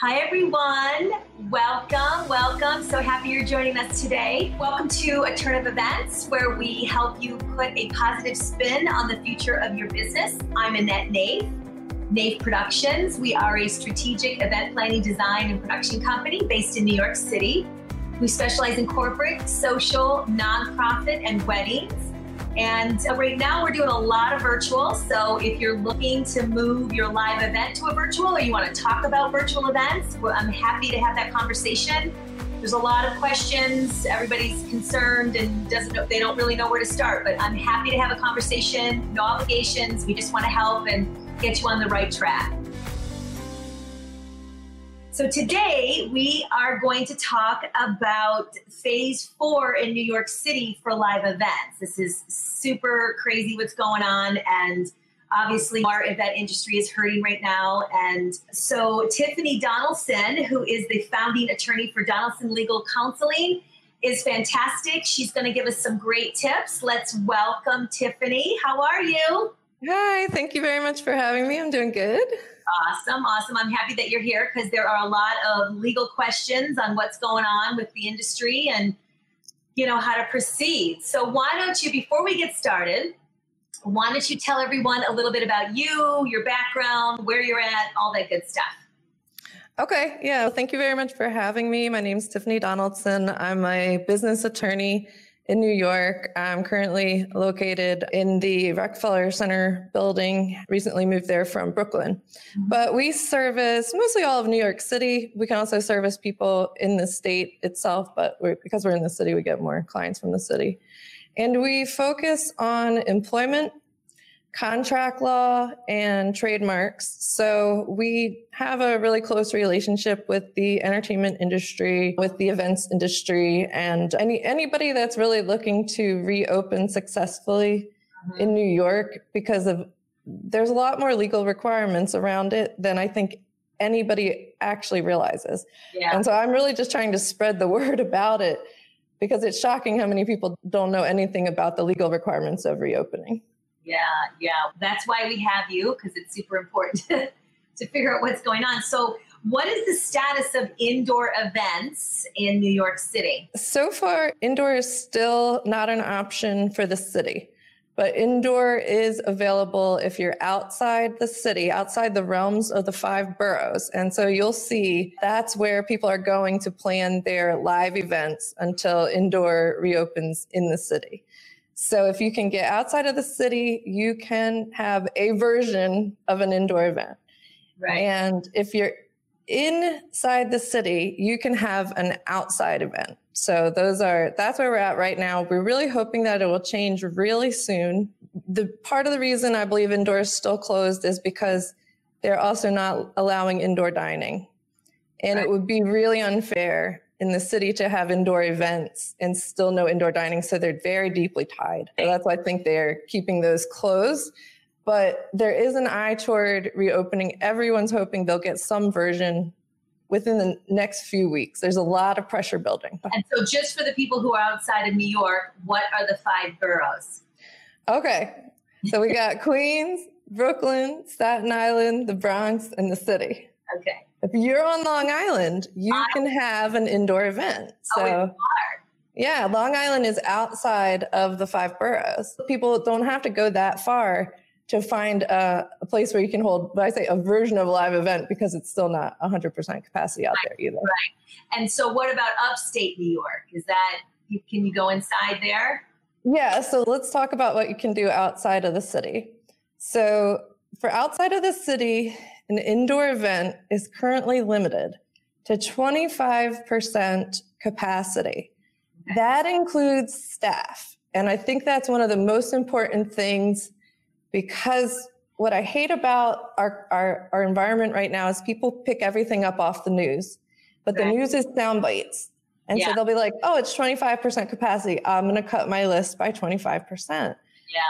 Hi, everyone. Welcome, welcome. So happy you're joining us today. Welcome to A Turn of Events, where we help you put a positive spin on the future of your business. I'm Annette Naif, Naif Productions. We are a strategic event planning, design, and production company based in New York City. We specialize in corporate, social, nonprofit, and weddings. And right now we're doing a lot of virtual. So if you're looking to move your live event to a virtual or you want to talk about virtual events, I'm happy to have that conversation. There's a lot of questions. Everybody's concerned and doesn't know, they don't really know where to start, but I'm happy to have a conversation. No obligations. We just want to help and get you on the right track. So today we are going to talk about phase four in New York City for live events. This is super crazy what's going on and obviously our event industry is hurting right now. And so Tiffany Donaldson, who is the founding attorney for Donaldson Legal Counseling, is fantastic. She's going to give us some great tips. Let's welcome Tiffany. How are you? Hi, thank you very much for having me. I'm doing good. Awesome, awesome. I'm happy that you're here because there are a lot of legal questions on what's going on with the industry and you know how to proceed. So why don't you before we get started, why don't you tell everyone a little bit about you, your background, where you're at, all that good stuff. Okay, yeah, thank you very much for having me. My name is Tiffany Donaldson. I'm a business attorney in New York. I'm currently located in the Rockefeller Center building, recently moved there from Brooklyn. Mm-hmm. But we service mostly all of New York City. We can also service people in the state itself, but we're, because we're in the city, we get more clients from the city. And we focus on employment contract law and trademarks. So we have a really close relationship with the entertainment industry, with the events industry, and any anybody that's really looking to reopen successfully mm-hmm. in New York because of there's a lot more legal requirements around it than I think anybody actually realizes. Yeah. And so I'm really just trying to spread the word about it because it's shocking how many people don't know anything about the legal requirements of reopening. Yeah, yeah. That's why we have you because it's super important to, to figure out what's going on. So, what is the status of indoor events in New York City? So far, indoor is still not an option for the city, but indoor is available if you're outside the city, outside the realms of the five boroughs. And so you'll see that's where people are going to plan their live events until indoor reopens in the city. So if you can get outside of the city, you can have a version of an indoor event. Right. And if you're inside the city, you can have an outside event. So those are that's where we're at right now. We're really hoping that it will change really soon. The part of the reason I believe indoor is still closed is because they're also not allowing indoor dining. And right. it would be really unfair in the city to have indoor events and still no indoor dining. So they're very deeply tied. So that's why I think they're keeping those closed. But there is an eye toward reopening. Everyone's hoping they'll get some version within the next few weeks. There's a lot of pressure building. And so, just for the people who are outside of New York, what are the five boroughs? Okay. So we got Queens, Brooklyn, Staten Island, the Bronx, and the city. Okay. If you're on Long Island, you I, can have an indoor event. Oh, so, yeah, Long Island is outside of the five boroughs. People don't have to go that far to find a, a place where you can hold, but I say a version of a live event because it's still not 100% capacity out right, there either. Right. And so, what about upstate New York? Is that, can you go inside there? Yeah, so let's talk about what you can do outside of the city. So, for outside of the city, an indoor event is currently limited to 25% capacity. That includes staff. And I think that's one of the most important things because what I hate about our, our, our environment right now is people pick everything up off the news, but right. the news is sound bites. And yeah. so they'll be like, oh, it's 25% capacity. I'm going to cut my list by 25%. Yeah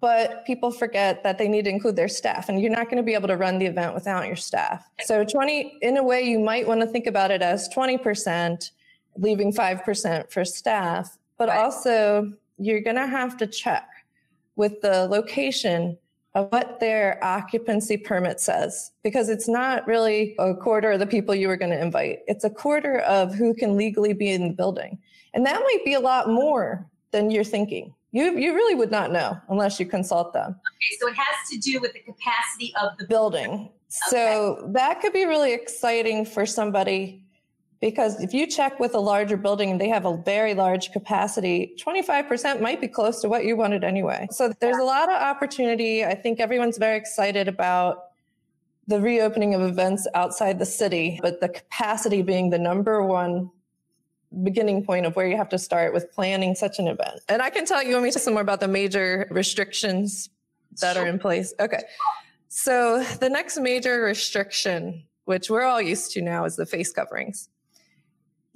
but people forget that they need to include their staff and you're not going to be able to run the event without your staff. So 20 in a way you might want to think about it as 20% leaving 5% for staff, but right. also you're going to have to check with the location of what their occupancy permit says because it's not really a quarter of the people you were going to invite. It's a quarter of who can legally be in the building. And that might be a lot more than you're thinking. You, you really would not know unless you consult them. Okay, so it has to do with the capacity of the building. Okay. So that could be really exciting for somebody because if you check with a larger building and they have a very large capacity, 25% might be close to what you wanted anyway. So there's a lot of opportunity. I think everyone's very excited about the reopening of events outside the city, but the capacity being the number one beginning point of where you have to start with planning such an event. And I can tell you, want me to some more about the major restrictions that are in place? Okay. So the next major restriction, which we're all used to now, is the face coverings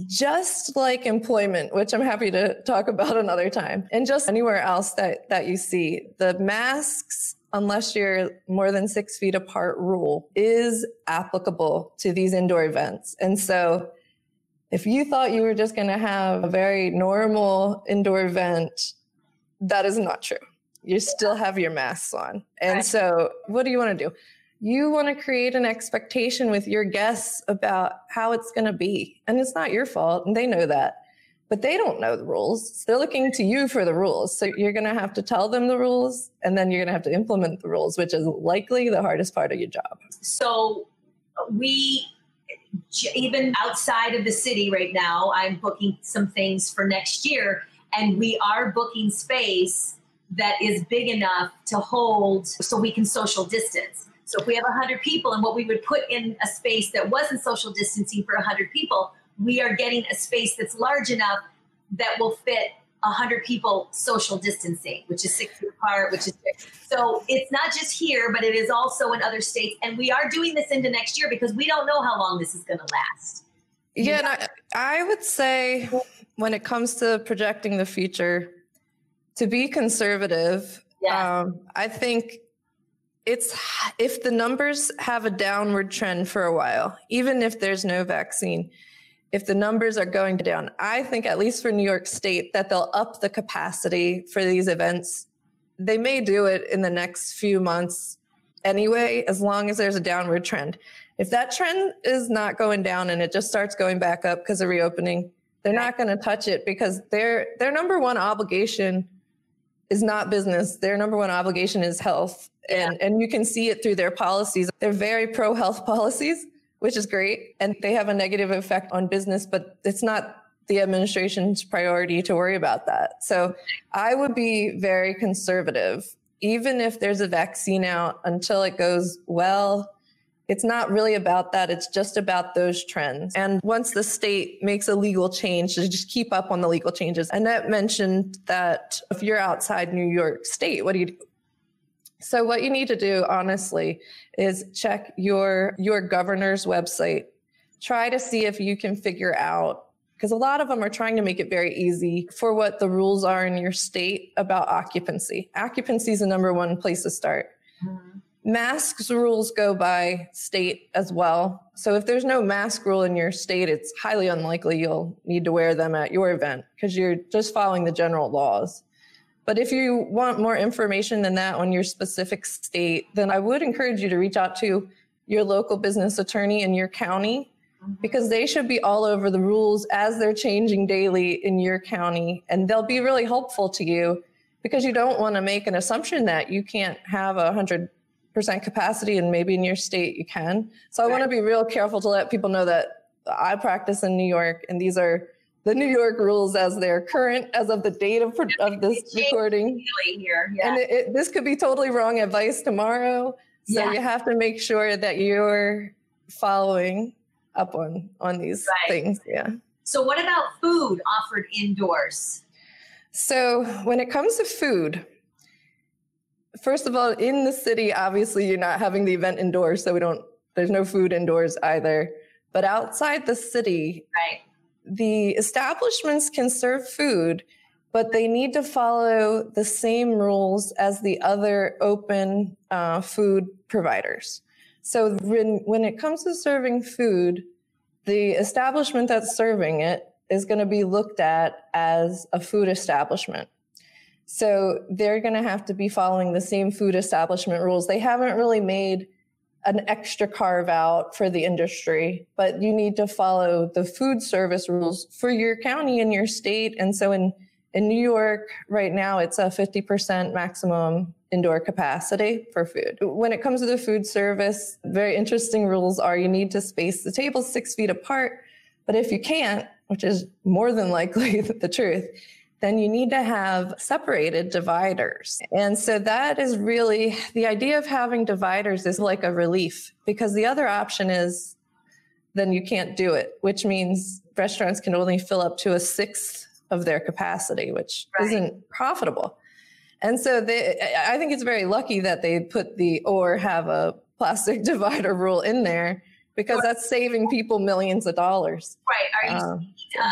just like employment, which I'm happy to talk about another time, and just anywhere else that, that you see, the masks, unless you're more than six feet apart rule is applicable to these indoor events. And so if you thought you were just going to have a very normal indoor event, that is not true. You still have your masks on. And so what do you want to do? you want to create an expectation with your guests about how it's going to be. And it's not your fault. And they know that. But they don't know the rules. they're looking to you for the rules. So you're going to have to tell them the rules and then you're going to have to implement the rules, which is likely the hardest part of your job. So we, even outside of the city right now, I'm booking some things for next year and we are booking space that is big enough to hold so we can social distance. So if we have 100 people and what we would put in a space that wasn't social distancing for 100 people, we are getting a space that's large enough that will fit 100 people social distancing, which is six feet apart, which is so it's not just here, but it is also in other states. And we are doing this into next year because we don't know how long this is going to last. Yeah, and I, I would say when it comes to projecting the future, to be conservative, yeah. um, I think it's if the numbers have a downward trend for a while, even if there's no vaccine, if the numbers are going down, I think at least for New York State that they'll up the capacity for these events. They may do it in the next few months anyway, as long as there's a downward trend. If that trend is not going down and it just starts going back up because of reopening, they're not going to touch it because their their number one obligation is not business. Their number one obligation is health and, and you can see it through their policies. They're very pro health policies, which is great. And they have a negative effect on business, but it's not the administration's priority to worry about that. So I would be very conservative, even if there's a vaccine out until it goes well. It's not really about that. It's just about those trends. And once the state makes a legal change, to just keep up on the legal changes. Annette mentioned that if you're outside New York State, what do you do? So what you need to do honestly is check your your governor's website. Try to see if you can figure out because a lot of them are trying to make it very easy for what the rules are in your state about occupancy. Occupancy is the number one place to start. Mm-hmm. Masks rules go by state as well. So if there's no mask rule in your state, it's highly unlikely you'll need to wear them at your event because you're just following the general laws. But if you want more information than that on your specific state, then I would encourage you to reach out to your local business attorney in your county mm-hmm. because they should be all over the rules as they're changing daily in your county. And they'll be really helpful to you because you don't want to make an assumption that you can't have a hundred percent capacity and maybe in your state you can. So I right. want to be real careful to let people know that I practice in New York and these are the New York rules as they're current as of the date of, of this recording. Here, yeah. And it, it, this could be totally wrong advice tomorrow. So yeah. you have to make sure that you're following up on on these right. things. Yeah. So what about food offered indoors? So when it comes to food, first of all, in the city, obviously you're not having the event indoors, so we don't there's no food indoors either. But outside the city, right the establishments can serve food, but they need to follow the same rules as the other open uh, food providers. So when, when it comes to serving food, the establishment that's serving it is going to be looked at as a food establishment. So they're going to have to be following the same food establishment rules. They haven't really made an extra carve out for the industry, but you need to follow the food service rules for your county and your state. And so in, in New York right now, it's a 50% maximum indoor capacity for food. When it comes to the food service, very interesting rules are you need to space the tables six feet apart. But if you can't, which is more than likely the truth, then you need to have separated dividers. And so that is really the idea of having dividers is like a relief because the other option is then you can't do it, which means restaurants can only fill up to a sixth of their capacity, which right. isn't profitable. And so they, I think it's very lucky that they put the or have a plastic divider rule in there because that's saving people millions of dollars. Right. Are you um, uh,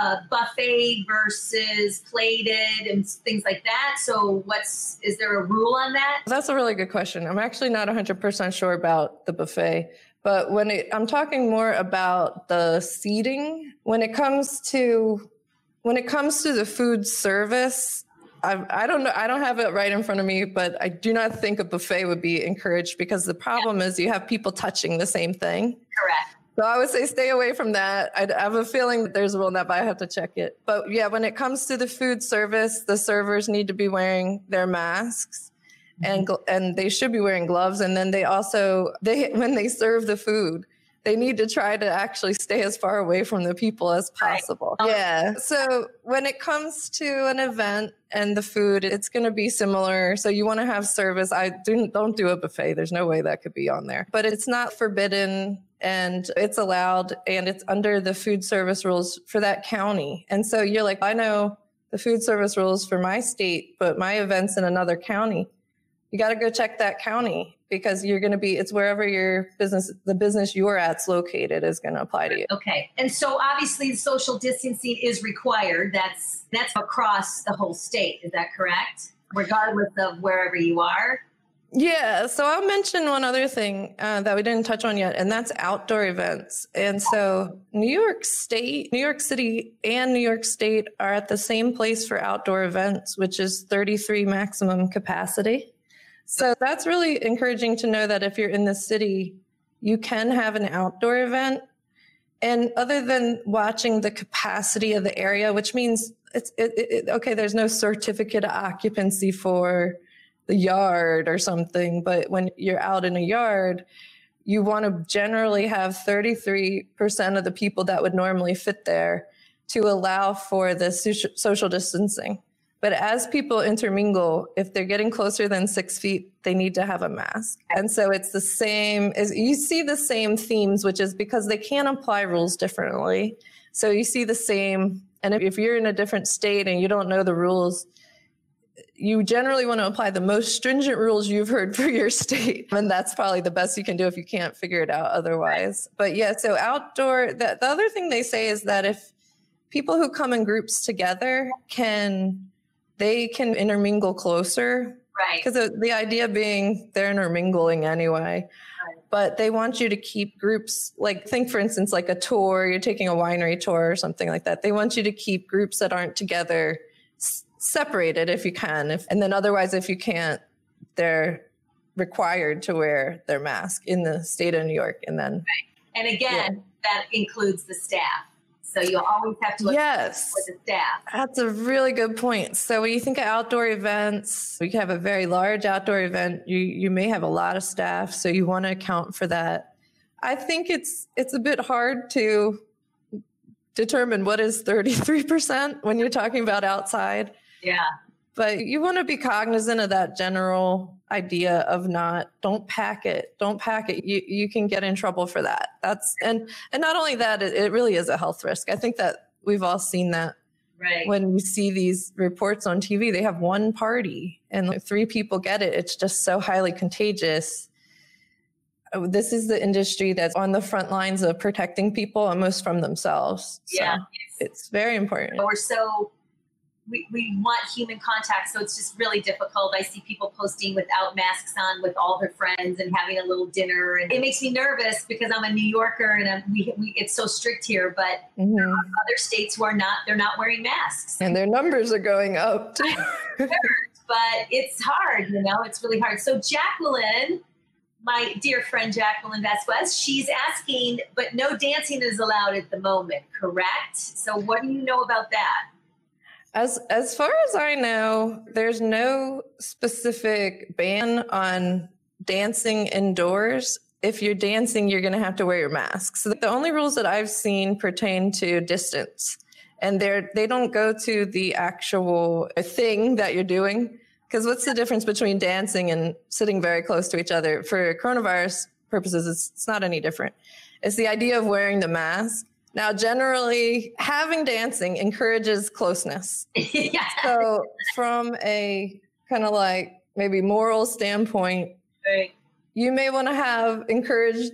uh, buffet versus plated and things like that. So, what's is there a rule on that? That's a really good question. I'm actually not 100% sure about the buffet, but when it, I'm talking more about the seating, when it comes to when it comes to the food service, I, I, don't know. I don't have it right in front of me, but I do not think a buffet would be encouraged because the problem yeah. is you have people touching the same thing. Correct. So I would say stay away from that. I have a feeling that there's a rule in that, but I have to check it. But yeah, when it comes to the food service, the servers need to be wearing their masks and mm-hmm. and they should be wearing gloves and then they also they when they serve the food they need to try to actually stay as far away from the people as possible. Right. Yeah. So when it comes to an event and the food, it's going to be similar. So you want to have service. I do, don't do a buffet. There's no way that could be on there, but it's not forbidden and it's allowed and it's under the food service rules for that county. And so you're like, I know the food service rules for my state, but my event's in another county. You got to go check that county because you're going to be it's wherever your business the business you're at's located is going to apply to you okay and so obviously social distancing is required that's that's across the whole state is that correct regardless of wherever you are yeah, so I'll mention one other thing uh, that we didn't touch on yet, and that's outdoor events. And so, New York State, New York City, and New York State are at the same place for outdoor events, which is 33 maximum capacity. So that's really encouraging to know that if you're in the city, you can have an outdoor event. And other than watching the capacity of the area, which means it's it, it, okay, there's no certificate of occupancy for the yard or something, but when you're out in a yard, you want to generally have 33% of the people that would normally fit there to allow for the social distancing. But as people intermingle, if they're getting closer than six feet, they need to have a mask. And so it's the same as you see the same themes, which is because they can't apply rules differently. So you see the same. And if you're in a different state and you don't know the rules, you generally want to apply the most stringent rules you've heard for your state. And that's probably the best you can do if you can't figure it out otherwise. But yeah, so outdoor, the, the other thing they say is that if people who come in groups together can they can intermingle closer. Right. Because the, the idea being they're intermingling anyway. Right. But they want you to keep groups, like, think for instance, like a tour, you're taking a winery tour or something like that. They want you to keep groups that aren't together s- separated if you can. If, and then otherwise, if you can't, they're required to wear their mask in the state of New York. And then. Right. And again, yeah. that includes the staff. So you'll always have to look yes. with the staff. That's a really good point. So when you think of outdoor events, we have a very large outdoor event. You you may have a lot of staff, so you want to account for that. I think it's it's a bit hard to determine what is 33% when you're talking about outside. Yeah. But you want to be cognizant of that general idea of not don't pack it don't pack it. You you can get in trouble for that. That's and and not only that it, it really is a health risk. I think that we've all seen that right. when we see these reports on tv they have one party and like three people get it it's just so highly contagious. Oh, this is the industry that's on the front lines of protecting people almost from themselves. Yeah it's very important. We're so we, we want human contact, so it's just really difficult. I see people posting without masks on with all their friends and having a little dinner, and it makes me nervous because I'm a New Yorker and I'm, we, we it's so strict here. But mm-hmm. other states who are not, they're not wearing masks, and their numbers are going up. Too. but it's hard, you know, it's really hard. So Jacqueline my dear friend Jacqueline Vasquez, she's asking, but no dancing is allowed at the moment, correct? So what do you know about that? As as far as I know, there's no specific ban on dancing indoors. If you're dancing, you're going to have to wear your mask. So the only rules that I've seen pertain to distance, and they're they don't go to the actual thing that you're doing. Because what's the difference between dancing and sitting very close to each other? For coronavirus purposes, it's, it's not any different. It's the idea of wearing the mask. Now, generally, having dancing encourages closeness. yeah. So, from a kind of like maybe moral standpoint, right. you may want to have encouraged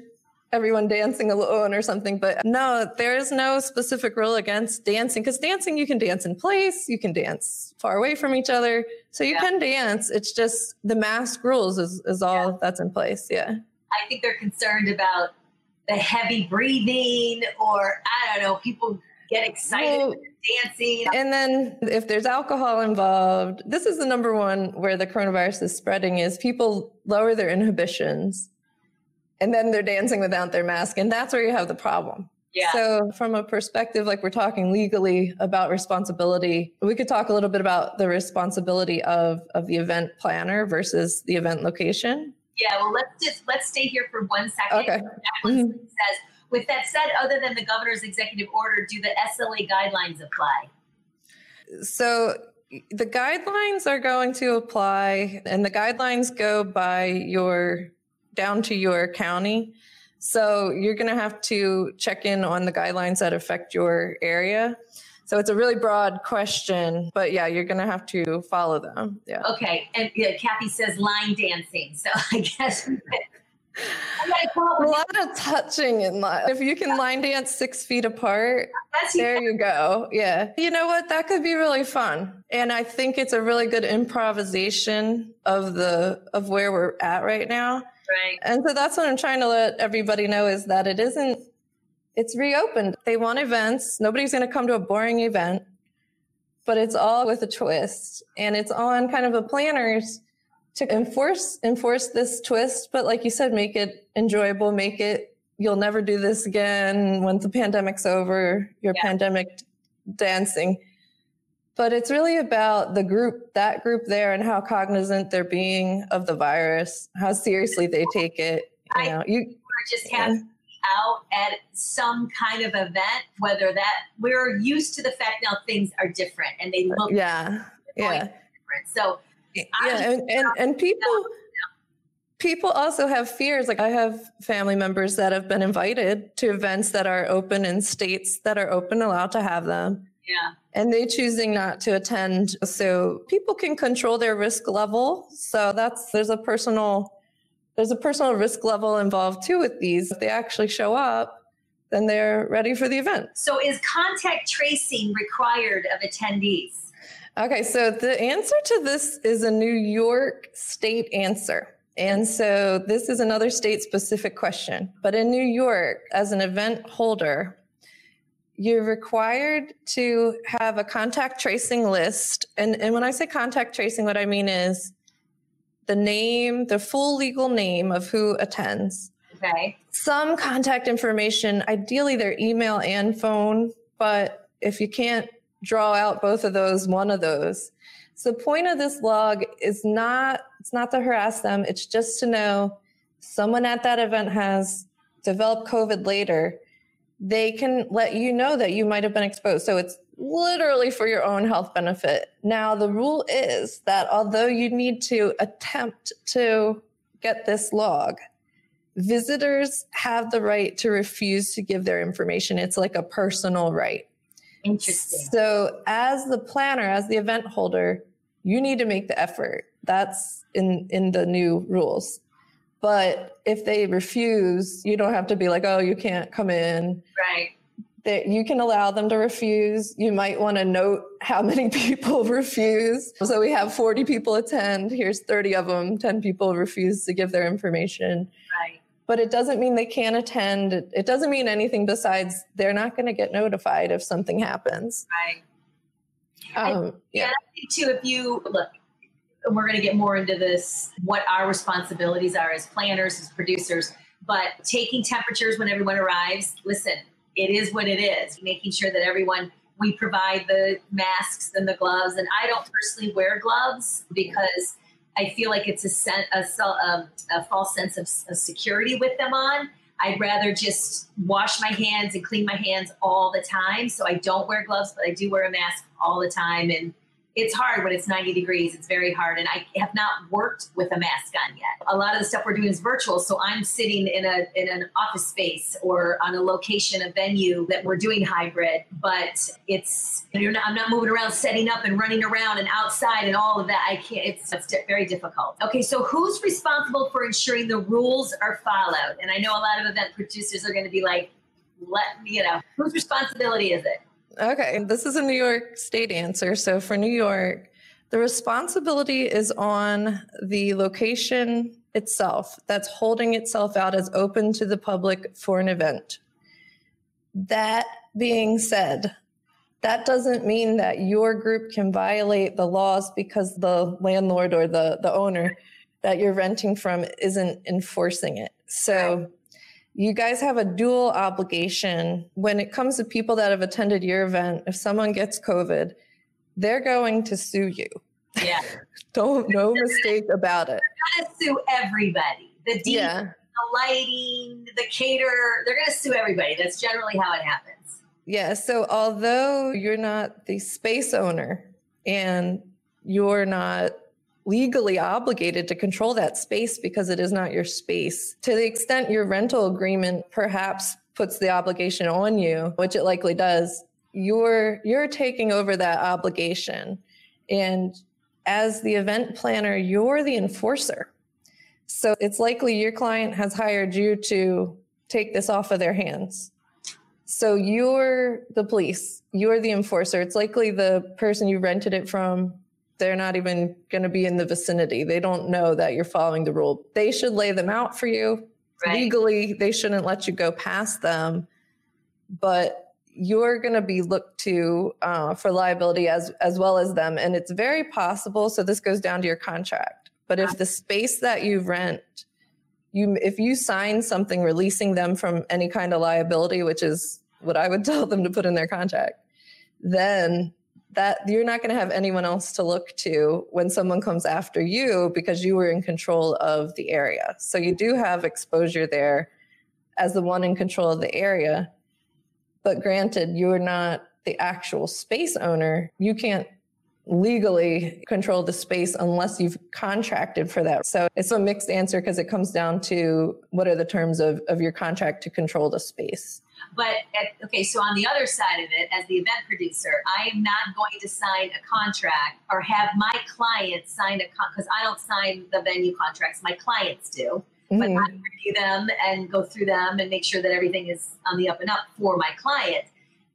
everyone dancing alone or something. But no, there is no specific rule against dancing because dancing, you can dance in place, you can dance far away from each other. So you yeah. can dance. It's just the mask rules is, is all yeah. that's in place. Yeah. I think they're concerned about the heavy breathing or I don't know, people get excited well, dancing. And then if there's alcohol involved, this is the number one where the coronavirus is spreading is people lower their inhibitions and then they're dancing without their mask and that's where you have the problem yeah. So, from a perspective, like we're talking legally about responsibility, we could talk a little bit about the responsibility of of the event planner versus the event location. Yeah. Well, let's just let's stay here for one second. Okay. Mm-hmm. Says, with that said, other than the governor's executive order, do the SLA guidelines apply? So. The guidelines are going to apply, and the guidelines go by your down to your county. So you're going to have to check in on the guidelines that affect your area. So it's a really broad question, but yeah, you're going to have to follow them. Yeah. Okay. And yeah, Kathy says line dancing. So I guess. a lot of touching in line. If you can line dance six feet apart, there you go. Yeah. You know what? That could be really fun. And I think it's a really good improvisation of the of where we're at right now. Right. And so that's what I'm trying to let everybody know is that it isn't, it's reopened. They want events. Nobody's going to come to a boring event, but it's all with a twist. And it's on kind of the planners to enforce, enforce this twist. But like you said, make it enjoyable, make it, you'll never do this again. When the pandemic's over, your yeah. pandemic dancing but it's really about the group, that group there, and how cognizant they're being of the virus, how seriously they take it. You know, you just have yeah. Out at some kind of event, whether that we're used to the fact now things are different and they look yeah yeah different. So yeah, and, and, and people people also have fears. Like I have family members that have been invited to events that are open in states that are open, allowed to have them. Yeah. And they choosing not to attend. So people can control their risk level. So that's there's a personal there's a personal risk level involved too with these. If they actually show up, then they're ready for the event. So is contact tracing required of attendees? Okay, so the answer to this is a New York state answer. And so this is another state specific question. But in New York, as an event holder, you're required to have a contact tracing list. And, and when I say contact tracing, what I mean is the name, the full legal name of who attends. Okay. Some contact information, ideally their email and phone, but if you can't draw out both of those, one of those. So the point of this log is not it's not to harass them, it's just to know someone at that event has developed COVID later they can let you know that you might have been exposed. So it's literally for your own health benefit. Now, the rule is that although you need to attempt to get this log, visitors have the right to refuse to give their information. It's like a personal right. Interesting. So, as the planner, as the event holder, you need to make the effort. That's in in the new rules. But if they refuse, you don't have to be like, oh, you can't come in. Right. That you can allow them to refuse. You might want to note how many people refuse. So we have 40 people attend. Here's 30 of them. 10 people refuse to give their information. Right. But it doesn't mean they can't attend. It doesn't mean anything besides they're not going to get notified if something happens. Right. Um, yeah. Too, if you look, we're going to get more into this, what our responsibilities are as planners, as producers, but taking temperatures when everyone arrives. Listen, it is what it is. Making sure that everyone we provide the masks and the gloves. And I don't personally wear gloves because I feel like it's a, sen- a, a, um, a false sense of, of security with them on. I'd rather just wash my hands and clean my hands all the time. So I don't wear gloves, but I do wear a mask all the time. And it's hard when it's 90 degrees. It's very hard. And I have not worked with a mask on yet. A lot of the stuff we're doing is virtual. So I'm sitting in a in an office space or on a location, a venue that we're doing hybrid, but it's you're not, I'm not moving around setting up and running around and outside and all of that. I can't it's, it's very difficult. Okay, so who's responsible for ensuring the rules are followed? And I know a lot of event producers are going to be like, let me, you know, whose responsibility is it? Okay, this is a New York State answer. So for New York, the responsibility is on the location itself that's holding itself out as open to the public for an event. That being said, that doesn't mean that your group can violate the laws because the landlord or the, the owner that you're renting from isn't enforcing it. So you guys have a dual obligation when it comes to people that have attended your event. If someone gets COVID, they're going to sue you. Yeah. Don't no mistake about it. They're gonna sue everybody. The DJ, yeah. the lighting, the caterer, they're gonna sue everybody. That's generally how it happens. Yeah. So although you're not the space owner and you're not legally obligated to control that space because it is not your space. To the extent your rental agreement perhaps puts the obligation on you, which it likely does, you're you're taking over that obligation. And as the event planner, you're the enforcer. So it's likely your client has hired you to take this off of their hands. So you're the police, you're the enforcer. It's likely the person you rented it from they're not even going to be in the vicinity. They don't know that you're following the rule. They should lay them out for you. Right. Legally, they shouldn't let you go past them, but you're going to be looked to uh, for liability as as well as them. And it's very possible. So this goes down to your contract. But if the space that you rent, you if you sign something releasing them from any kind of liability, which is what I would tell them to put in their contract, then that you're not going to have anyone else to look to when someone comes after you because you were in control of the area. So you do have exposure there as the one in control of the area. But granted, you're not the actual space owner. You can't legally control the space unless you've contracted for that. So it's a mixed answer because it comes down to what are the terms of, of your contract to control the space. But at, okay, so on the other side of it, as the event producer, I am not going to sign a contract or have my client sign a contract because I don't sign the venue contracts. My clients do, mm-hmm. but I review them and go through them and make sure that everything is on the up and up for my client.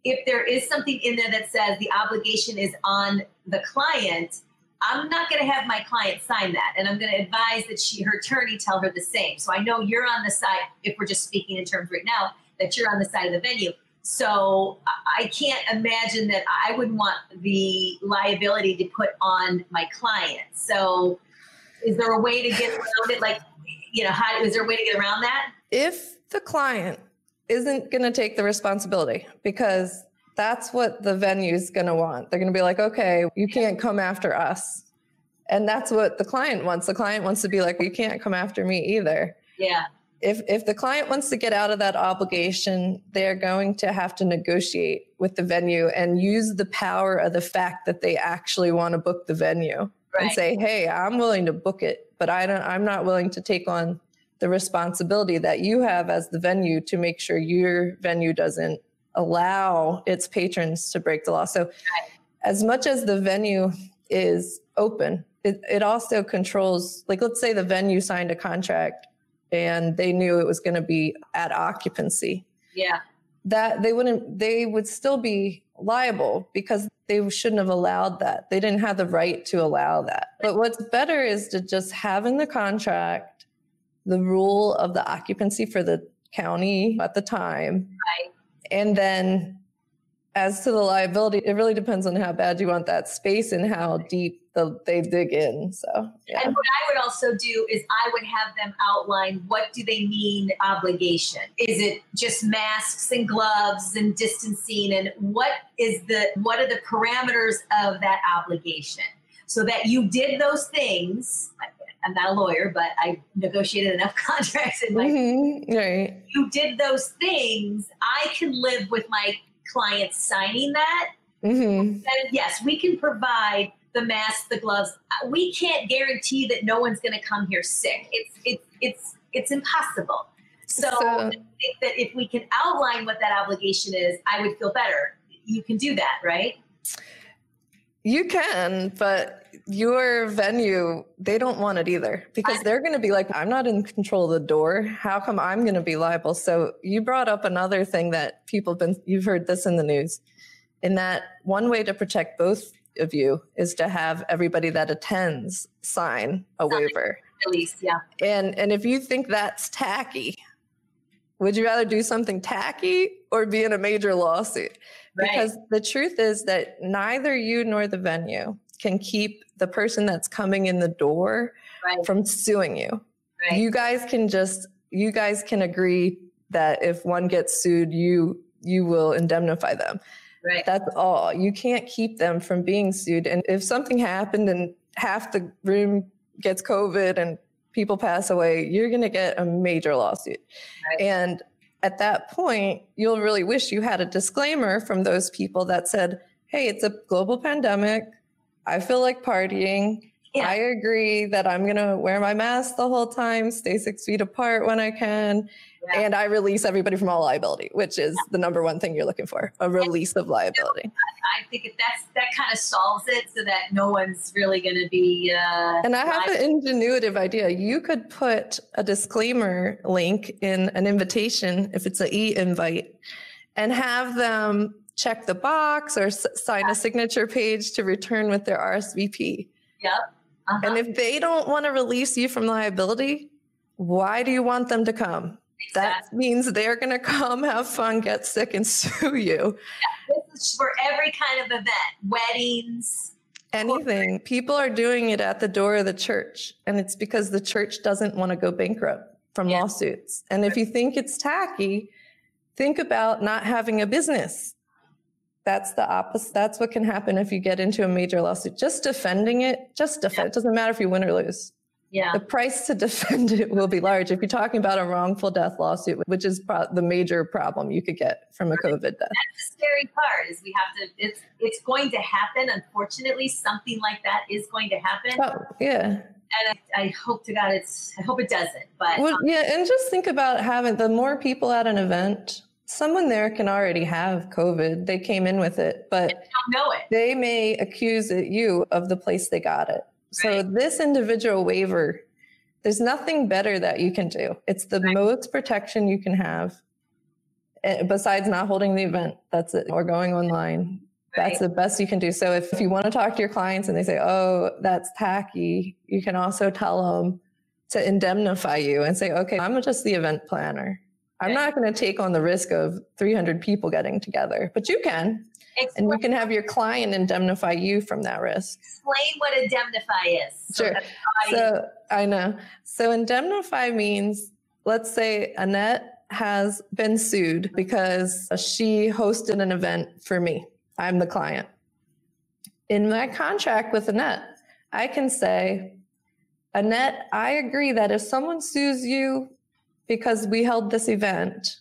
If there is something in there that says the obligation is on the client, I'm not going to have my client sign that, and I'm going to advise that she, her attorney, tell her the same. So I know you're on the side. If we're just speaking in terms right now that you're on the side of the venue. So I can't imagine that I would want the liability to put on my client. So is there a way to get around it? Like, you know, how is there a way to get around that? If the client isn't going to take the responsibility because that's what the venue is going to want. They're going to be like, okay, you can't come after us. And that's what the client wants. The client wants to be like, you can't come after me either. Yeah if if the client wants to get out of that obligation, they're going to have to negotiate with the venue and use the power of the fact that they actually want to book the venue right. and say, "Hey, I'm willing to book it, but I don't I'm not willing to take on the responsibility that you have as the venue to make sure your venue doesn't allow its patrons to break the law." So as much as the venue is open, it, it also controls like let's say the venue signed a contract and they knew it was going to be at occupancy. Yeah. that they wouldn't they would still be liable because they shouldn't have allowed that. They didn't have the right to allow that. But what's better is to just have in the contract the rule of the occupancy for the county at the time. Right. And then as to the liability, it really depends on how bad you want that space and how deep the, they dig in. So, yeah. And what I would also do is I would have them outline what do they mean obligation? Is it just masks and gloves and distancing and what is the what are the parameters of that obligation? So that you did those things. I'm not a lawyer, but I negotiated enough contracts in my mm-hmm. right. You did those things. I can live with my clients signing that. Mm-hmm. And yes, we can provide the masks, the gloves. Uh, we can't guarantee that no one's going to come here sick. It's it's it's it's impossible. So, so I think that if we can outline what that obligation is, I would feel better. You can do that, right? You can, but your venue, they don't want it either because they're going to be like, I'm not in control of the door. How come I'm going to be liable? So you brought up another thing that people have been, you've heard this in the news, in that one way to protect both of you is to have everybody that attends sign a waiver. Release, yeah. And and if you think that's tacky, would you rather do something tacky or be in a major lawsuit? Right. Because the truth is that neither you nor the venue can keep the person that's coming in the door right. from suing you. Right. You guys can just you guys can agree that if one gets sued, you you will indemnify them. Right. That's all. You can't keep them from being sued. And if something happened and half the room gets COVID and people pass away, you're going to get a major lawsuit. Right. And at that point, you'll really wish you had a disclaimer from those people that said, hey, it's a global pandemic. I feel like partying. Yeah. I agree that I'm going to wear my mask the whole time, stay six feet apart when I can. Yeah. And I release everybody from all liability, which is yeah. the number one thing you're looking for a release of liability. I think that's that kind of solves it so that no one's really going to be. Uh, and I have liable. an ingenuitive idea. You could put a disclaimer link in an invitation if it's an e invite and have them check the box or s- sign yeah. a signature page to return with their RSVP. Yep. Uh-huh. And if they don't want to release you from liability, why do you want them to come? That means they're going to come, have fun, get sick, and sue you. Yeah, this is for every kind of event, weddings, anything. Corporate. People are doing it at the door of the church, and it's because the church doesn't want to go bankrupt from yeah. lawsuits. And if you think it's tacky, think about not having a business. That's the opposite. That's what can happen if you get into a major lawsuit. Just defending it, just defend. Yeah. It doesn't matter if you win or lose yeah. the price to defend it will be large. If you're talking about a wrongful death lawsuit, which is pro- the major problem you could get from a COVID death. That's the scary part is we have to. It's it's going to happen. Unfortunately, something like that is going to happen. Oh, yeah. And I, I hope to God it's. I hope it doesn't. But well, um, yeah, and just think about having the more people at an event. Someone there can already have COVID. They came in with it, but don't know it. They may accuse it, you of the place they got it. So this individual waiver, there's nothing better that you can do. It's the right. most protection you can have eh, besides not holding the event. That's it. Or going online. Right. That's the best you can do. So if, if you want to talk to your clients and they say, oh, that's tacky, you can also tell them to indemnify you and say, okay, I'm just the event planner. I'm not going to take on the risk of 300 people getting together, but you can. Explain. And you can have your client indemnify you from that risk. Explain what indemnify is. Sure. So, so I know. So indemnify means, let's say Annette has been sued because she hosted an event for me. I'm the client. In my contract with Annette, I can say, Annette, I agree that if someone sues you because we held this event,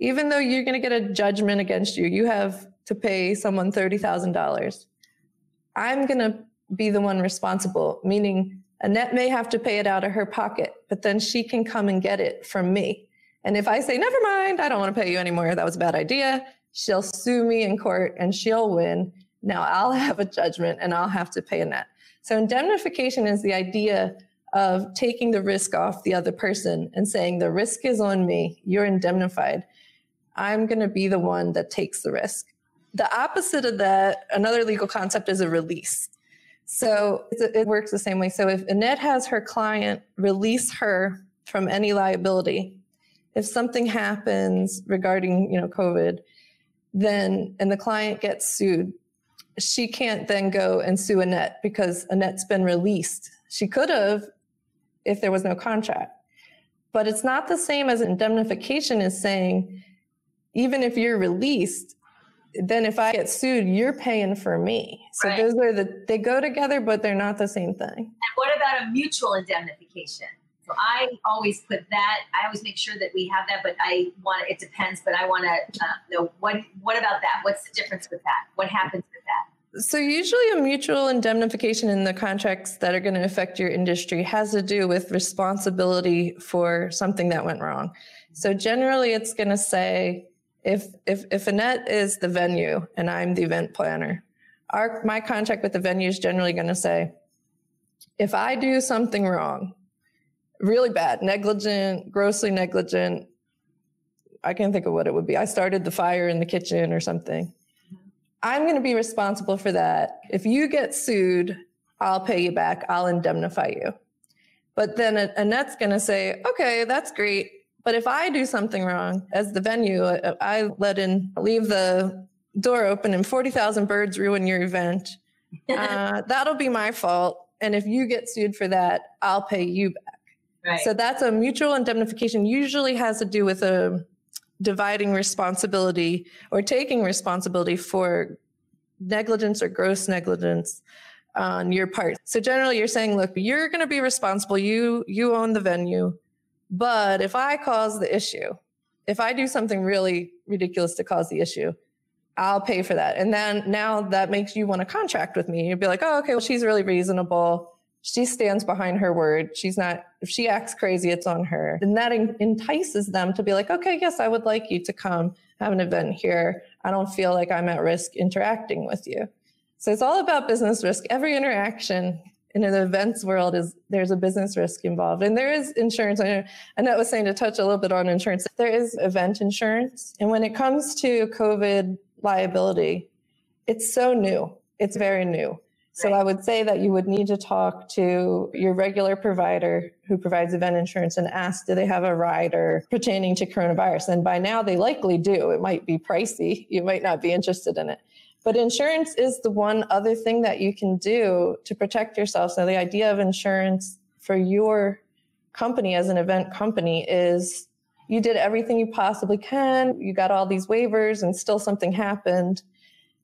even though you're going to get a judgment against you, you have to pay someone $30,000. I'm going to be the one responsible, meaning Annette may have to pay it out of her pocket, but then she can come and get it from me. And if I say, never mind, I don't want to pay you anymore, that was a bad idea, she'll sue me in court and she'll win. Now I'll have a judgment and I'll have to pay Annette. So indemnification is the idea of taking the risk off the other person and saying, the risk is on me, you're indemnified. I'm going to be the one that takes the risk. The opposite of that, another legal concept is a release. So it works the same way. So if Annette has her client release her from any liability, if something happens regarding, you know, COVID, then and the client gets sued, she can't then go and sue Annette because Annette's been released. She could have if there was no contract. But it's not the same as indemnification is saying, even if you're released, then if I get sued, you're paying for me. So right. those are the they go together, but they're not the same thing. And what about a mutual indemnification? So I always put that. I always make sure that we have that, but I want it depends. But I want to uh, know what what about that? What's the difference with that? What happens with that? So usually a mutual indemnification in the contracts that are going to affect your industry has to do with responsibility for something that went wrong. So generally it's going to say if if if Annette is the venue and I'm the event planner, our my contract with the venue is generally going to say, if I do something wrong, really bad, negligent, grossly negligent, I can't think of what it would be. I started the fire in the kitchen or something. I'm going to be responsible for that. If you get sued, I'll pay you back. I'll indemnify you. But then Annette's going to say, okay, that's great. But if I do something wrong as the venue, uh, I let in, leave the door open and 40,000 birds ruin your event, uh, that'll be my fault. And if you get sued for that, I'll pay you back. Right. So that's a mutual indemnification, usually has to do with a dividing responsibility or taking responsibility for negligence or gross negligence on your part. So generally you're saying, look, you're going to be responsible. You you own the venue. But if I cause the issue, if I do something really ridiculous to cause the issue, I'll pay for that. And then now that makes you want to contract with me. You'd be like, oh, okay, well, she's really reasonable. She stands behind her word. She's not, if she acts crazy, it's on her. And that entices them to be like, okay, yes, I would like you to come have an event here. I don't feel like I'm at risk interacting with you. So it's all about business risk. Every interaction in an events world is there's a business risk involved and there is insurance and that was saying to touch a little bit on insurance there is event insurance and when it comes to covid liability it's so new it's very new so I would say that you would need to talk to your regular provider who provides event insurance and ask, do they have a rider pertaining to coronavirus? And by now they likely do. It might be pricey. You might not be interested in it. But insurance is the one other thing that you can do to protect yourself. So the idea of insurance for your company as an event company is you did everything you possibly can. You got all these waivers and still something happened.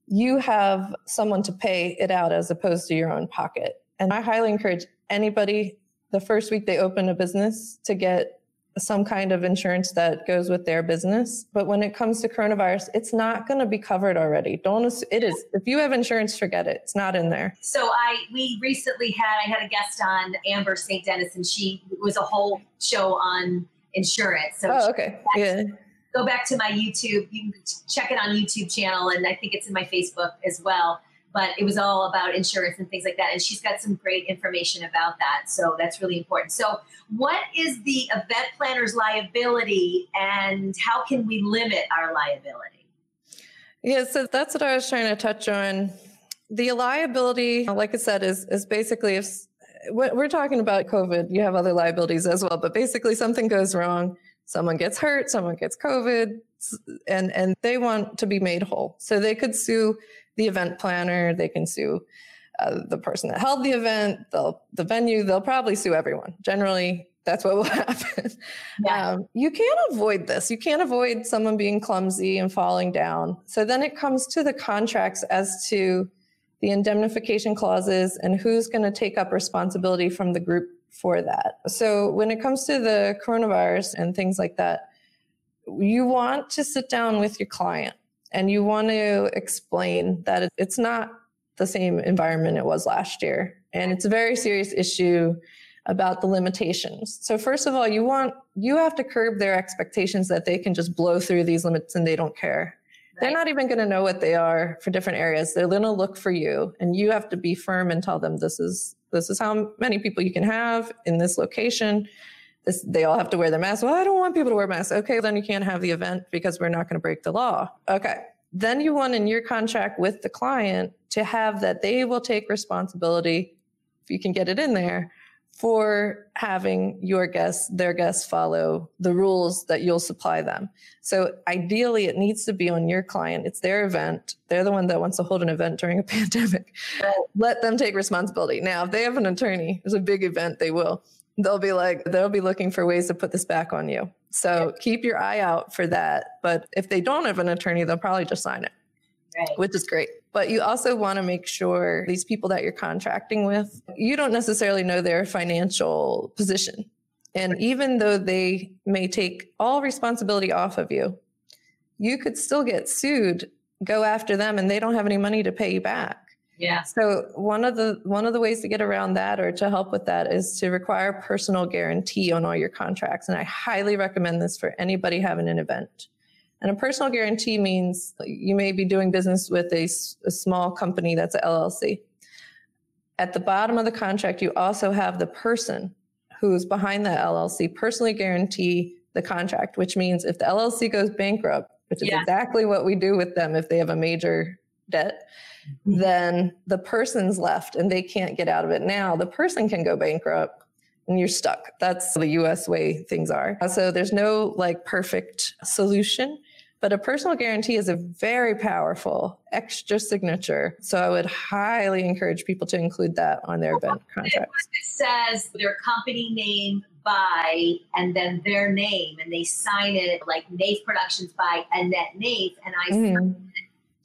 You have someone to pay it out as opposed to your own pocket. And I highly encourage anybody the first week they open a business to get some kind of insurance that goes with their business. But when it comes to coronavirus, it's not going to be covered already. Don't it is if you have insurance, forget it. It's not in there. So I we recently had I had a guest on Amber St. Dennis, and she was a whole show on insurance. So oh, okay, yeah. Go back to my YouTube. You can check it on YouTube channel, and I think it's in my Facebook as well but it was all about insurance and things like that. And she's got some great information about that. So that's really important. So, what is the event planner's liability and how can we limit our liability? Yeah, so that's what I was trying to touch on. The liability, like I said, is, is basically if we're talking about COVID, you have other liabilities as well, but basically something goes wrong, someone gets hurt, someone gets COVID, and, and they want to be made whole. So they could sue the event planner, they can sue uh, the person that held the event, they'll, the venue, they'll probably sue everyone. Generally, that's what will happen. Yeah. Um, you can't avoid this. You can't avoid someone being clumsy and falling down. So then it comes to the contracts as to the indemnification clauses and who's going to take up responsibility from the group for that. So when it comes to the coronavirus and things like that, you want to sit down with your client and you want to explain that it's not the same environment it was last year. And it's a very serious issue about the limitations. So first of all, you want you have to curb their expectations that they can just blow through these limits and they don't care. Right. They're not even going to know what they are for different areas. They're going to look for you and you have to be firm and tell them this is this is how many people you can have in this location. This, they all have to wear their mask. Well, I don't want people to wear masks. Okay, then you can't have the event because we're not going to break the law. Okay. Then you want in your contract with the client to have that they will take responsibility, if you can get it in there, for having your guests, their guests follow the rules that you'll supply them. So ideally, it needs to be on your client. It's their event. They're the one that wants to hold an event during a pandemic. Let them take responsibility. Now, if they have an attorney, it's a big event, they will. They'll be like, they'll be looking for ways to put this back on you. So yeah. keep your eye out for that. But if they don't have an attorney, they'll probably just sign it, right. which is great. But you also want to make sure these people that you're contracting with, you don't necessarily know their financial position. And even though they may take all responsibility off of you, you could still get sued, go after them, and they don't have any money to pay you back. Yeah. So one of the one of the ways to get around that or to help with that is to require personal guarantee on all your contracts. And I highly recommend this for anybody having an event. And a personal guarantee means you may be doing business with a, a small company that's a LLC. At the bottom of the contract, you also have the person who's behind the LLC personally guarantee the contract, which means if the LLC goes bankrupt, which is yeah. exactly what we do with them if they have a major debt, mm-hmm. then the person's left and they can't get out of it. Now the person can go bankrupt and you're stuck. That's the US way things are. So there's no like perfect solution. But a personal guarantee is a very powerful extra signature. So I would highly encourage people to include that on their event contracts. It says their company name by and then their name and they sign it like Naif Productions by Annette Naif and I mm-hmm.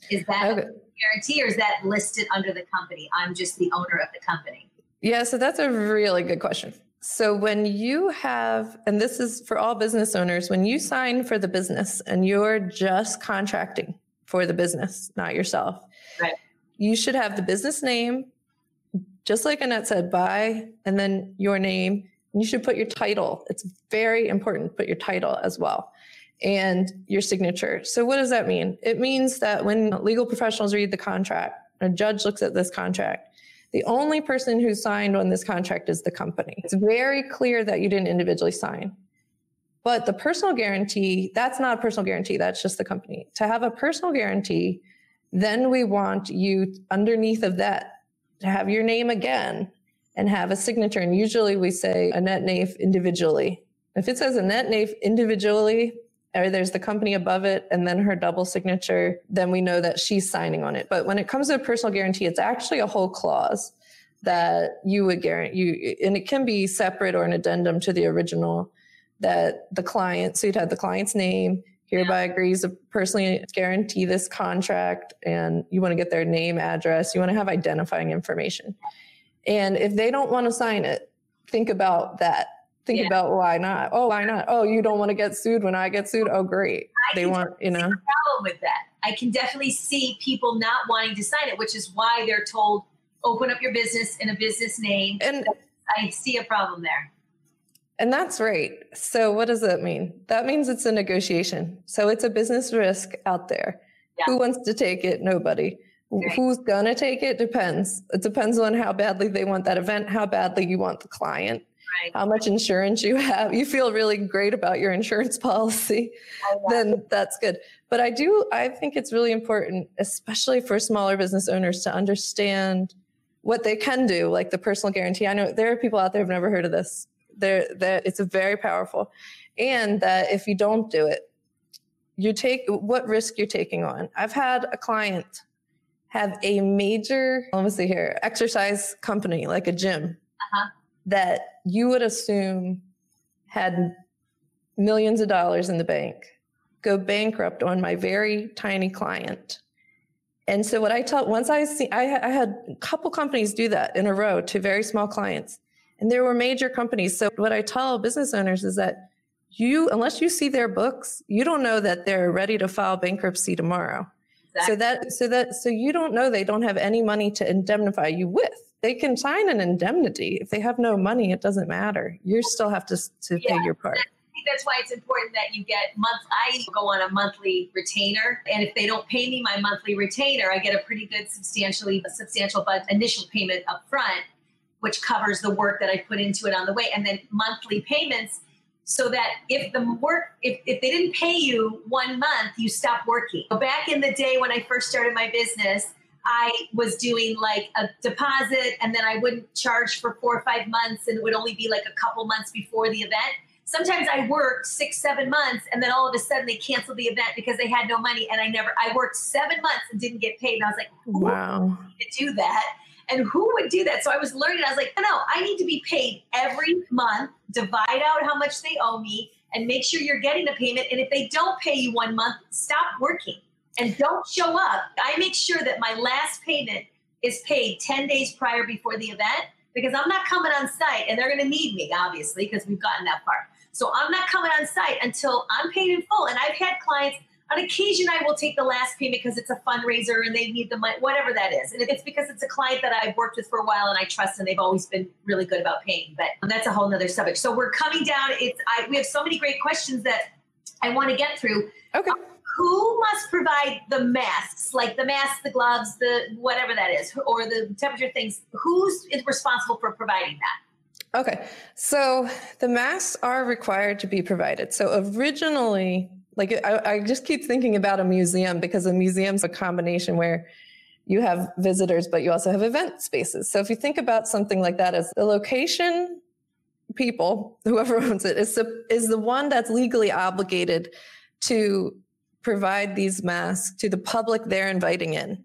Is that okay. a guarantee or is that listed under the company? I'm just the owner of the company. Yeah, so that's a really good question. So when you have, and this is for all business owners, when you sign for the business and you're just contracting for the business, not yourself, right. you should have the business name, just like Annette said, by, and then your name. And you should put your title. It's very important. Put your title as well and your signature. So what does that mean? It means that when legal professionals read the contract, a judge looks at this contract, the only person who signed on this contract is the company. It's very clear that you didn't individually sign. But the personal guarantee, that's not a personal guarantee, that's just the company. To have a personal guarantee, then we want you underneath of that to have your name again and have a signature. And usually we say Annette Naif individually. If it says Annette Naif individually, or there's the company above it and then her double signature, then we know that she's signing on it. But when it comes to a personal guarantee, it's actually a whole clause that you would guarantee you, and it can be separate or an addendum to the original that the client, so you'd have the client's name, hereby agrees to personally guarantee this contract, and you want to get their name, address, you want to have identifying information. And if they don't want to sign it, think about that think yeah. about why not. Oh, why not? Oh, you don't want to get sued when I get sued. Oh, great. I they want, you know. problem with that. I can definitely see people not wanting to sign it, which is why they're told open up your business in a business name. And I see a problem there. And that's right. So what does that mean? That means it's a negotiation. So it's a business risk out there. Yeah. Who wants to take it? Nobody. Right. Who's gonna take it depends. It depends on how badly they want that event, how badly you want the client right. how much insurance you have, you feel really great about your insurance policy, then that's good. But I do, I think it's really important, especially for smaller business owners, to understand what they can do, like the personal guarantee. I know there are people out there who've never heard of this. There, that it's a very powerful, and that if you don't do it, you take what risk you're taking on. I've had a client have a major, let me see here, exercise company like a gym. Uh-huh that you would assume had millions of dollars in the bank go bankrupt on my very tiny client. And so what I tell once I see I, I had a couple companies do that in a row to very small clients, and there were major companies. So what I tell business owners is that you unless you see their books, you don't know that they're ready to file bankruptcy tomorrow. Exactly. So that so that so you don't know they don't have any money to indemnify you with they can sign an indemnity. If they have no money, it doesn't matter. You still have to, to yeah, pay your part. I think that's why it's important that you get month. I go on a monthly retainer, and if they don't pay me my monthly retainer, I get a pretty good, substantially substantial but initial payment up front, which covers the work that I put into it on the way, and then monthly payments so that if the work if, if they didn't pay you one month you stop working back in the day when i first started my business i was doing like a deposit and then i wouldn't charge for four or five months and it would only be like a couple months before the event sometimes i worked six seven months and then all of a sudden they canceled the event because they had no money and i never i worked seven months and didn't get paid and i was like wow to do that and who would do that? So I was learning. I was like, no, I need to be paid every month. Divide out how much they owe me, and make sure you're getting a payment. And if they don't pay you one month, stop working and don't show up. I make sure that my last payment is paid 10 days prior before the event because I'm not coming on site and they're going to need me, obviously, because we've gotten that far. So I'm not coming on site until I'm paid in full. And I've had clients on occasion, I will take the last payment because it's a fundraiser and they need the money, whatever that is. And it's because it's a client that I've worked with for a while and I trust and they've always been really good about paying. But that's a whole nother subject. So we're coming down. It's I, we have so many great questions that I want to get through. Okay. Who must provide the masks, like the masks, the gloves, the whatever that is, or the temperature things? Who's responsible for providing that? Okay, so the masks are required to be provided. So originally, like I, I just keep thinking about a museum because a museum's a combination where you have visitors, but you also have event spaces. So if you think about something like that as the location people, whoever owns it, is the, is the one that's legally obligated to provide these masks to the public they're inviting in.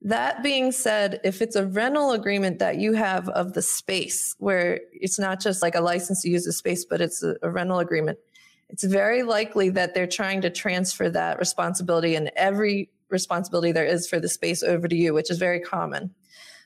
That being said, if it's a rental agreement that you have of the space, where it's not just like a license to use the space, but it's a, a rental agreement, it's very likely that they're trying to transfer that responsibility and every responsibility there is for the space over to you, which is very common.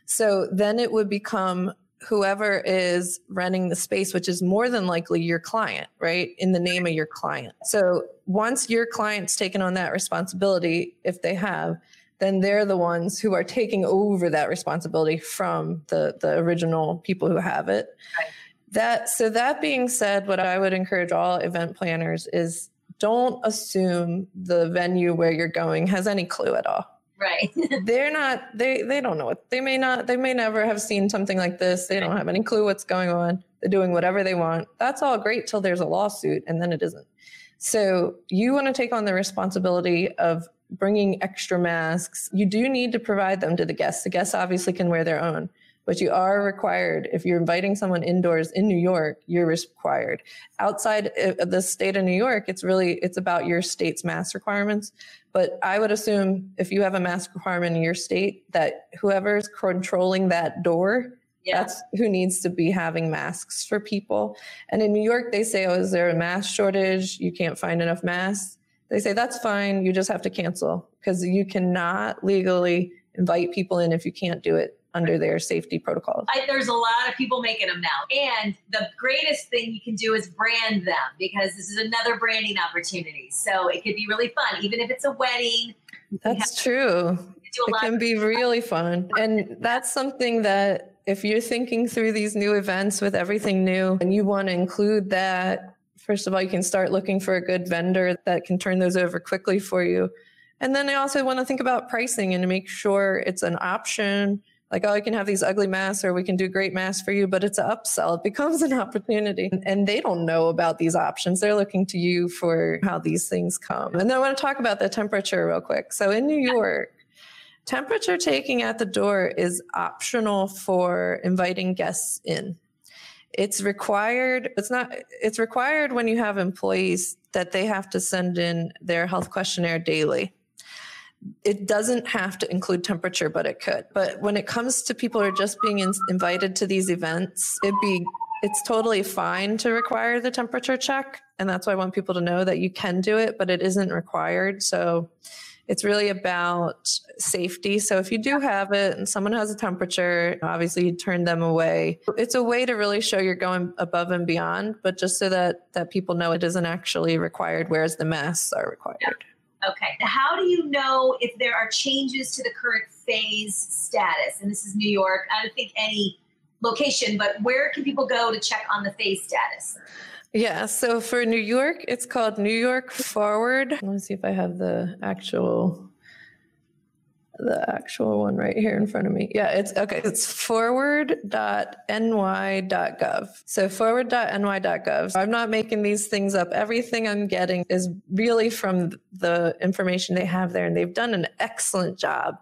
So then it would become whoever is renting the space, which is more than likely your client, right? In the name of your client. So once your client's taken on that responsibility, if they have, then they're the ones who are taking over that responsibility from the, the original people who have it. Right. That so that being said, what I would encourage all event planners is don't assume the venue where you're going has any clue at all. Right. They're not they they don't know what they may not they may never have seen something like this. They don't have any clue what's going on. They're doing whatever they want. That's all great till there's a lawsuit and then it isn't. So you want to take on the responsibility of bringing extra masks. You do need to provide them to the guests. The guests obviously can wear their own but you are required if you're inviting someone indoors in New York, you're required. Outside of the state of New York, it's really it's about your state's mask requirements. But I would assume if you have a mask requirement in your state, that whoever's controlling that door yeah. That's who needs to be having masks for people. And in New York, they say, oh, is there a mask shortage? You can't find enough masks. They say, that's fine. You just have to cancel because you cannot legally invite people in if you can't do it under their safety protocols. I, there's a lot of people making them now. And the greatest thing you can do is brand them because this is another branding opportunity. So it could be really fun, even if it's a wedding. That's true. It can be really fun. And that's something that if you're thinking through these new events with everything new and you want to include that, first of all, you can start looking for a good vendor that can turn those over quickly for you. And then I also want to think about pricing and to make sure it's an option like, oh, I can have these ugly masks or we can do great masks for you, but it's an upsell. It becomes an opportunity. And they don't know about these options. They're looking to you for how these things come. And then I want to talk about the temperature real quick. So in New York, temperature taking at the door is optional for inviting guests in. It's required, it's not, it's required when you have employees that they have to send in their health questionnaire daily it doesn't have to include temperature, but it could. But when it comes to people who are just being in, invited to these events, it'd be it's totally fine to require the temperature check, and that's why I want people to know that you can do it, but it isn't required. So it's really about safety. So if you do have it and someone has a temperature, obviously you turn them away. It's a way to really show you're going above and beyond, but just so that that people know it isn't actually required, whereas the masks are required. Okay. How do you know if there are changes to the current phase status? And this is New York. I don't think any location, but where can people go to check on the phase status? Yeah, so for New York, it's called New York Forward. Let me see if I have the actual the actual one right here in front of me. Yeah, it's okay. It's forward.ny.gov. So forward.ny.gov. I'm not making these things up. Everything I'm getting is really from the information they have there, and they've done an excellent job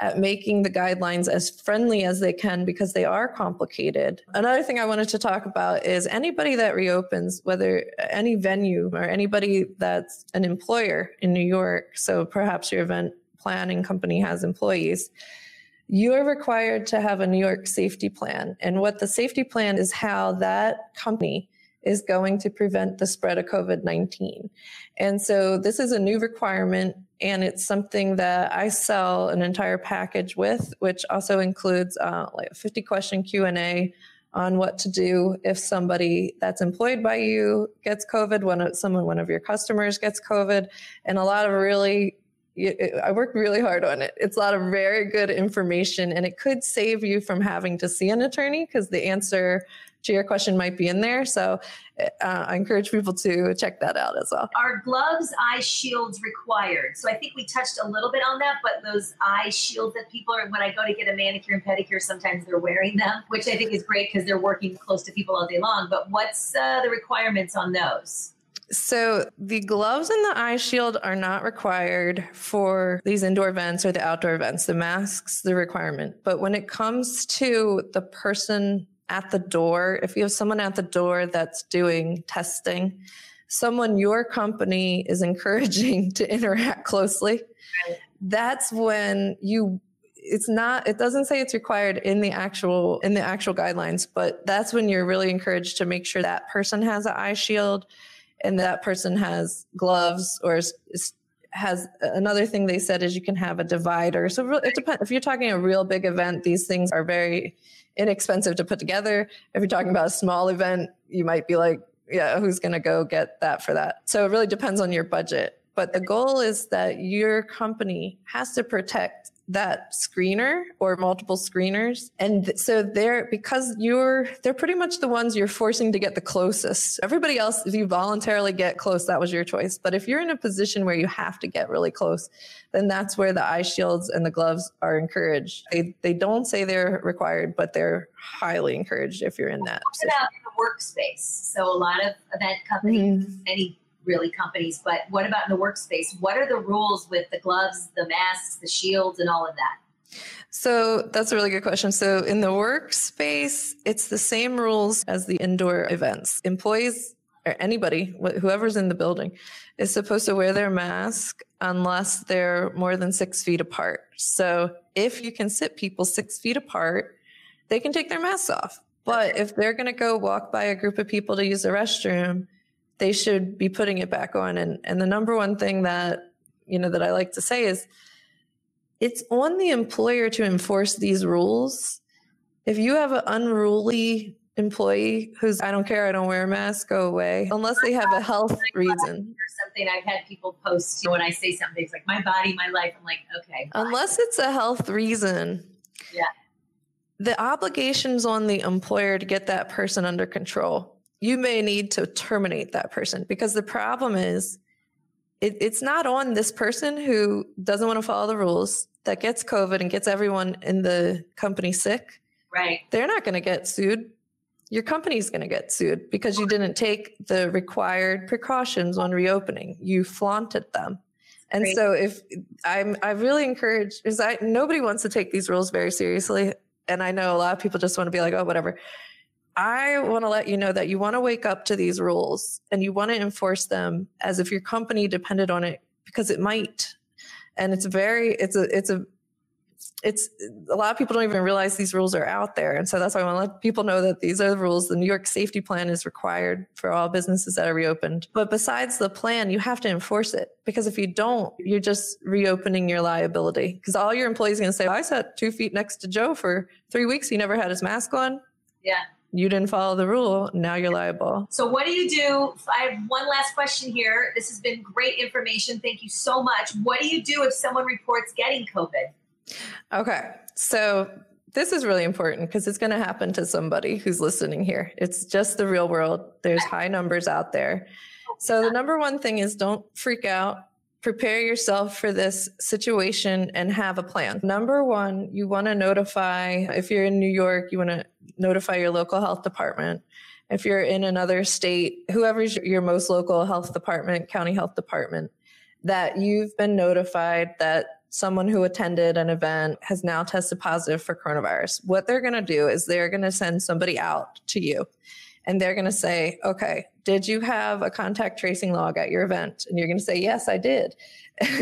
at making the guidelines as friendly as they can because they are complicated. Another thing I wanted to talk about is anybody that reopens, whether any venue or anybody that's an employer in New York, so perhaps your event planning company has employees, you're required to have a New York safety plan. And what the safety plan is how that company is going to prevent the spread of COVID 19. And so this is a new requirement and it's something that I sell an entire package with, which also includes uh, like a 50 question Q&A on what to do if somebody that's employed by you gets COVID, when someone, one of your customers gets COVID, and a lot of really I worked really hard on it. It's a lot of very good information, and it could save you from having to see an attorney because the answer to your question might be in there. So uh, I encourage people to check that out as well. Are gloves, eye shields required? So I think we touched a little bit on that, but those eye shields that people are, when I go to get a manicure and pedicure, sometimes they're wearing them, which I think is great because they're working close to people all day long. But what's uh, the requirements on those? So the gloves and the eye shield are not required for these indoor events or the outdoor events. The masks, the requirement. But when it comes to the person at the door, if you have someone at the door that's doing testing, someone your company is encouraging to interact closely, that's when you it's not it doesn't say it's required in the actual in the actual guidelines but that's when you're really encouraged to make sure that person has an eye shield and that person has gloves or is, is, has another thing they said is you can have a divider. So it depends. If you're talking a real big event, these things are very inexpensive to put together. If you're talking about a small event, you might be like, yeah, who's going to go get that for that? So it really depends on your budget. But the goal is that your company has to protect that screener or multiple screeners. And so they're, because you're, they're pretty much the ones you're forcing to get the closest. Everybody else, if you voluntarily get close, that was your choice. But if you're in a position where you have to get really close, then that's where the eye shields and the gloves are encouraged. They, they don't say they're required, but they're highly encouraged if you're in that. What about the workspace? So a lot of event companies, mm-hmm. any really companies, but what about in the workspace? What are the rules with the gloves, the masks, the shields, and all of that? So that's a really good question. So in the workspace, it's the same rules as the indoor events. Employees or anybody, whoever's in the building, is supposed to wear their mask unless they're more than six feet apart. So if you can sit people six feet apart, they can take their masks off. But if they're going to go walk by a group of people to use the restroom, they should be putting it back on. And and the number one thing that you know that I like to say is it's on the employer to enforce these rules. If you have an unruly employee who's I don't care, I don't wear a mask, go away. Unless they have a health reason. Or something I've had people post when I say something, it's like my body, my life. I'm like, okay. Unless it's a health reason. Yeah. The obligation's on the employer to get that person under control you may need to terminate that person because the problem is it, it's not on this person who doesn't want to follow the rules that gets COVID and gets everyone in the company sick. Right. They're not going to get sued. Your company's going to get sued because you didn't take the required precautions on reopening. You flaunted them. And Great. so if I'm I really encourage is I nobody wants to take these rules very seriously. And I know a lot of people just want to be like, oh, whatever. I want to let you know that you want to wake up to these rules and you want to enforce them as if your company depended on it because it might. And it's very, it's a, it's a, it's a lot of people don't even realize these rules are out there. And so that's why I want to let people know that these are the rules. The New York safety plan is required for all businesses that are reopened. But besides the plan, you have to enforce it because if you don't, you're just reopening your liability because all your employees are going to say, I sat two feet next to Joe for three weeks. He never had his mask on. Yeah you didn't follow the rule, now you're liable. So, what do you do? I have one last question here. This has been great information. Thank you so much. What do you do if someone reports getting COVID? Okay. So, this is really important because it's going to happen to somebody who's listening here. It's just the real world. There's high numbers out there. So, the number one thing is don't freak out. Prepare yourself for this situation and have a plan. Number one, you want to notify, if you're in New York, you want to notify your local health department. If you're in another state, whoever's your most local health department, county health department, that you've been notified that someone who attended an event has now tested positive for coronavirus. What they're going to do is they're going to send somebody out to you and they're going to say, okay, did you have a contact tracing log at your event? And you're going to say, yes, I did.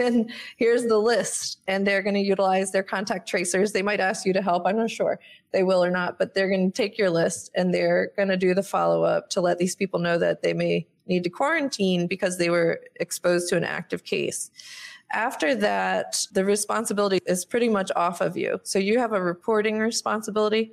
And here's the list. And they're going to utilize their contact tracers. They might ask you to help. I'm not sure they will or not, but they're going to take your list and they're going to do the follow up to let these people know that they may need to quarantine because they were exposed to an active case. After that, the responsibility is pretty much off of you. So you have a reporting responsibility.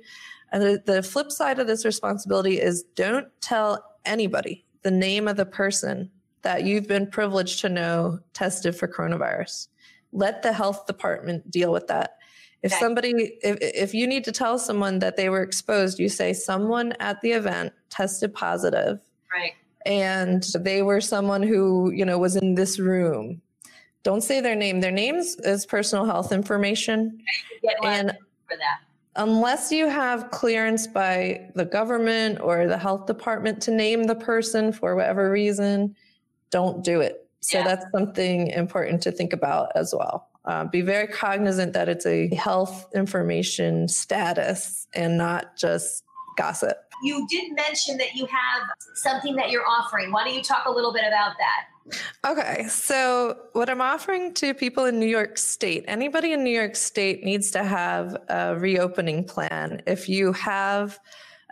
And the, the flip side of this responsibility is don't tell anybody the name of the person that you've been privileged to know tested for coronavirus. Let the health department deal with that. If okay. somebody, if, if you need to tell someone that they were exposed, you say someone at the event tested positive. Right. And they were someone who, you know, was in this room. Don't say their name. Their names is personal health information. and for that unless you have clearance by the government or the health department to name the person for whatever reason, don't do it. So yeah. that's something important to think about as well. Uh, be very cognizant that it's a health information status and not just gossip. You did mention that you have something that you're offering. Why don't you talk a little bit about that? Okay, so what I'm offering to people in New York State, anybody in New York State needs to have a reopening plan. If you have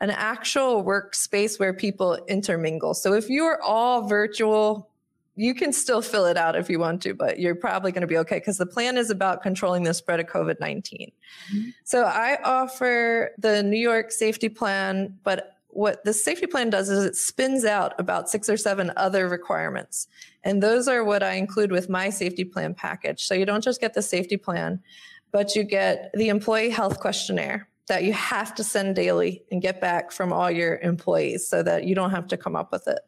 an actual workspace where people intermingle. So if you're all virtual, you can still fill it out if you want to, but you're probably going to be okay because the plan is about controlling the spread of COVID 19. Mm-hmm. So I offer the New York safety plan, but what the safety plan does is it spins out about six or seven other requirements. And those are what I include with my safety plan package. So you don't just get the safety plan, but you get the employee health questionnaire that you have to send daily and get back from all your employees so that you don't have to come up with it.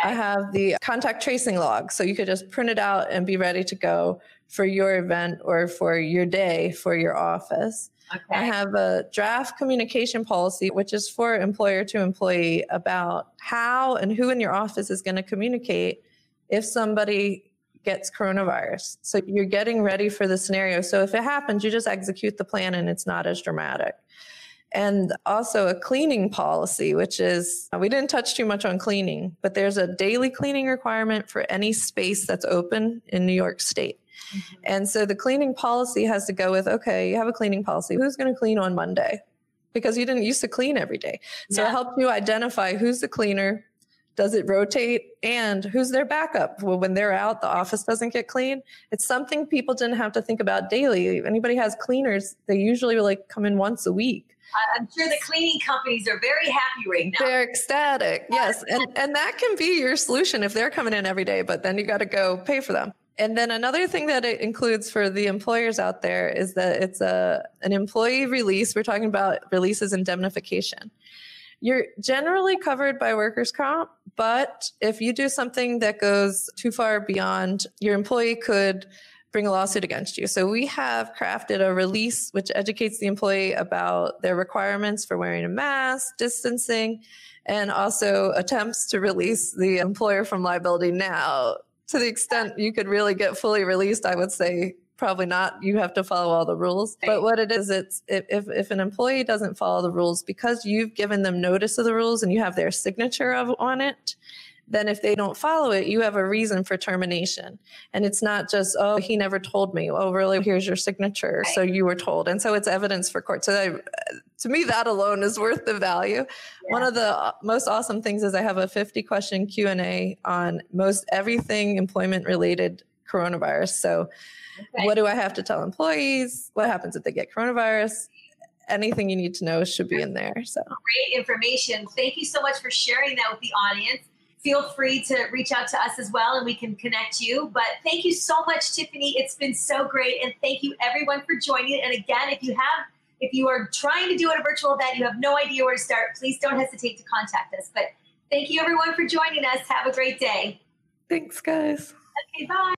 Okay. I have the contact tracing log. So you could just print it out and be ready to go for your event or for your day for your office. Okay. I have a draft communication policy, which is for employer to employee about how and who in your office is going to communicate if somebody gets coronavirus. So you're getting ready for the scenario. So if it happens, you just execute the plan and it's not as dramatic. And also a cleaning policy, which is, we didn't touch too much on cleaning, but there's a daily cleaning requirement for any space that's open in New York State. Mm-hmm. And so the cleaning policy has to go with okay, you have a cleaning policy. Who's going to clean on Monday? Because you didn't used to clean every day. So yeah. it helps you identify who's the cleaner, does it rotate, and who's their backup? Well, when they're out, the office doesn't get clean. It's something people didn't have to think about daily. If anybody has cleaners, they usually like come in once a week. I'm sure the cleaning companies are very happy right now. They're ecstatic, yes, and and that can be your solution if they're coming in every day. But then you got to go pay for them. And then another thing that it includes for the employers out there is that it's a an employee release. We're talking about releases indemnification. You're generally covered by workers' comp, but if you do something that goes too far beyond, your employee could bring a lawsuit against you. So we have crafted a release which educates the employee about their requirements for wearing a mask, distancing, and also attempts to release the employer from liability now to the extent you could really get fully released, I would say probably not. You have to follow all the rules. But what it is, it's if, if an employee doesn't follow the rules because you've given them notice of the rules and you have their signature of on it, then if they don't follow it, you have a reason for termination. And it's not just, oh, he never told me. Oh, really? Here's your signature. So you were told. And so it's evidence for court. So that, to me, that alone is worth the value. Yeah. One of the uh, most awesome things is I have a 50 question Q&A on most everything employment related coronavirus. So okay. what do I have to tell employees? What happens if they get coronavirus? Anything you need to know should be in there. So great information. Thank you so much for sharing that with the audience feel free to reach out to us as well and we can connect you. But thank you so much, Tiffany. It's been so great. And thank you everyone for joining. And again, if you have if you are trying to do a virtual event, you have no idea where to start, please don't hesitate to contact us. But thank you everyone for joining us. Have a great day. Thanks, guys. Okay, bye.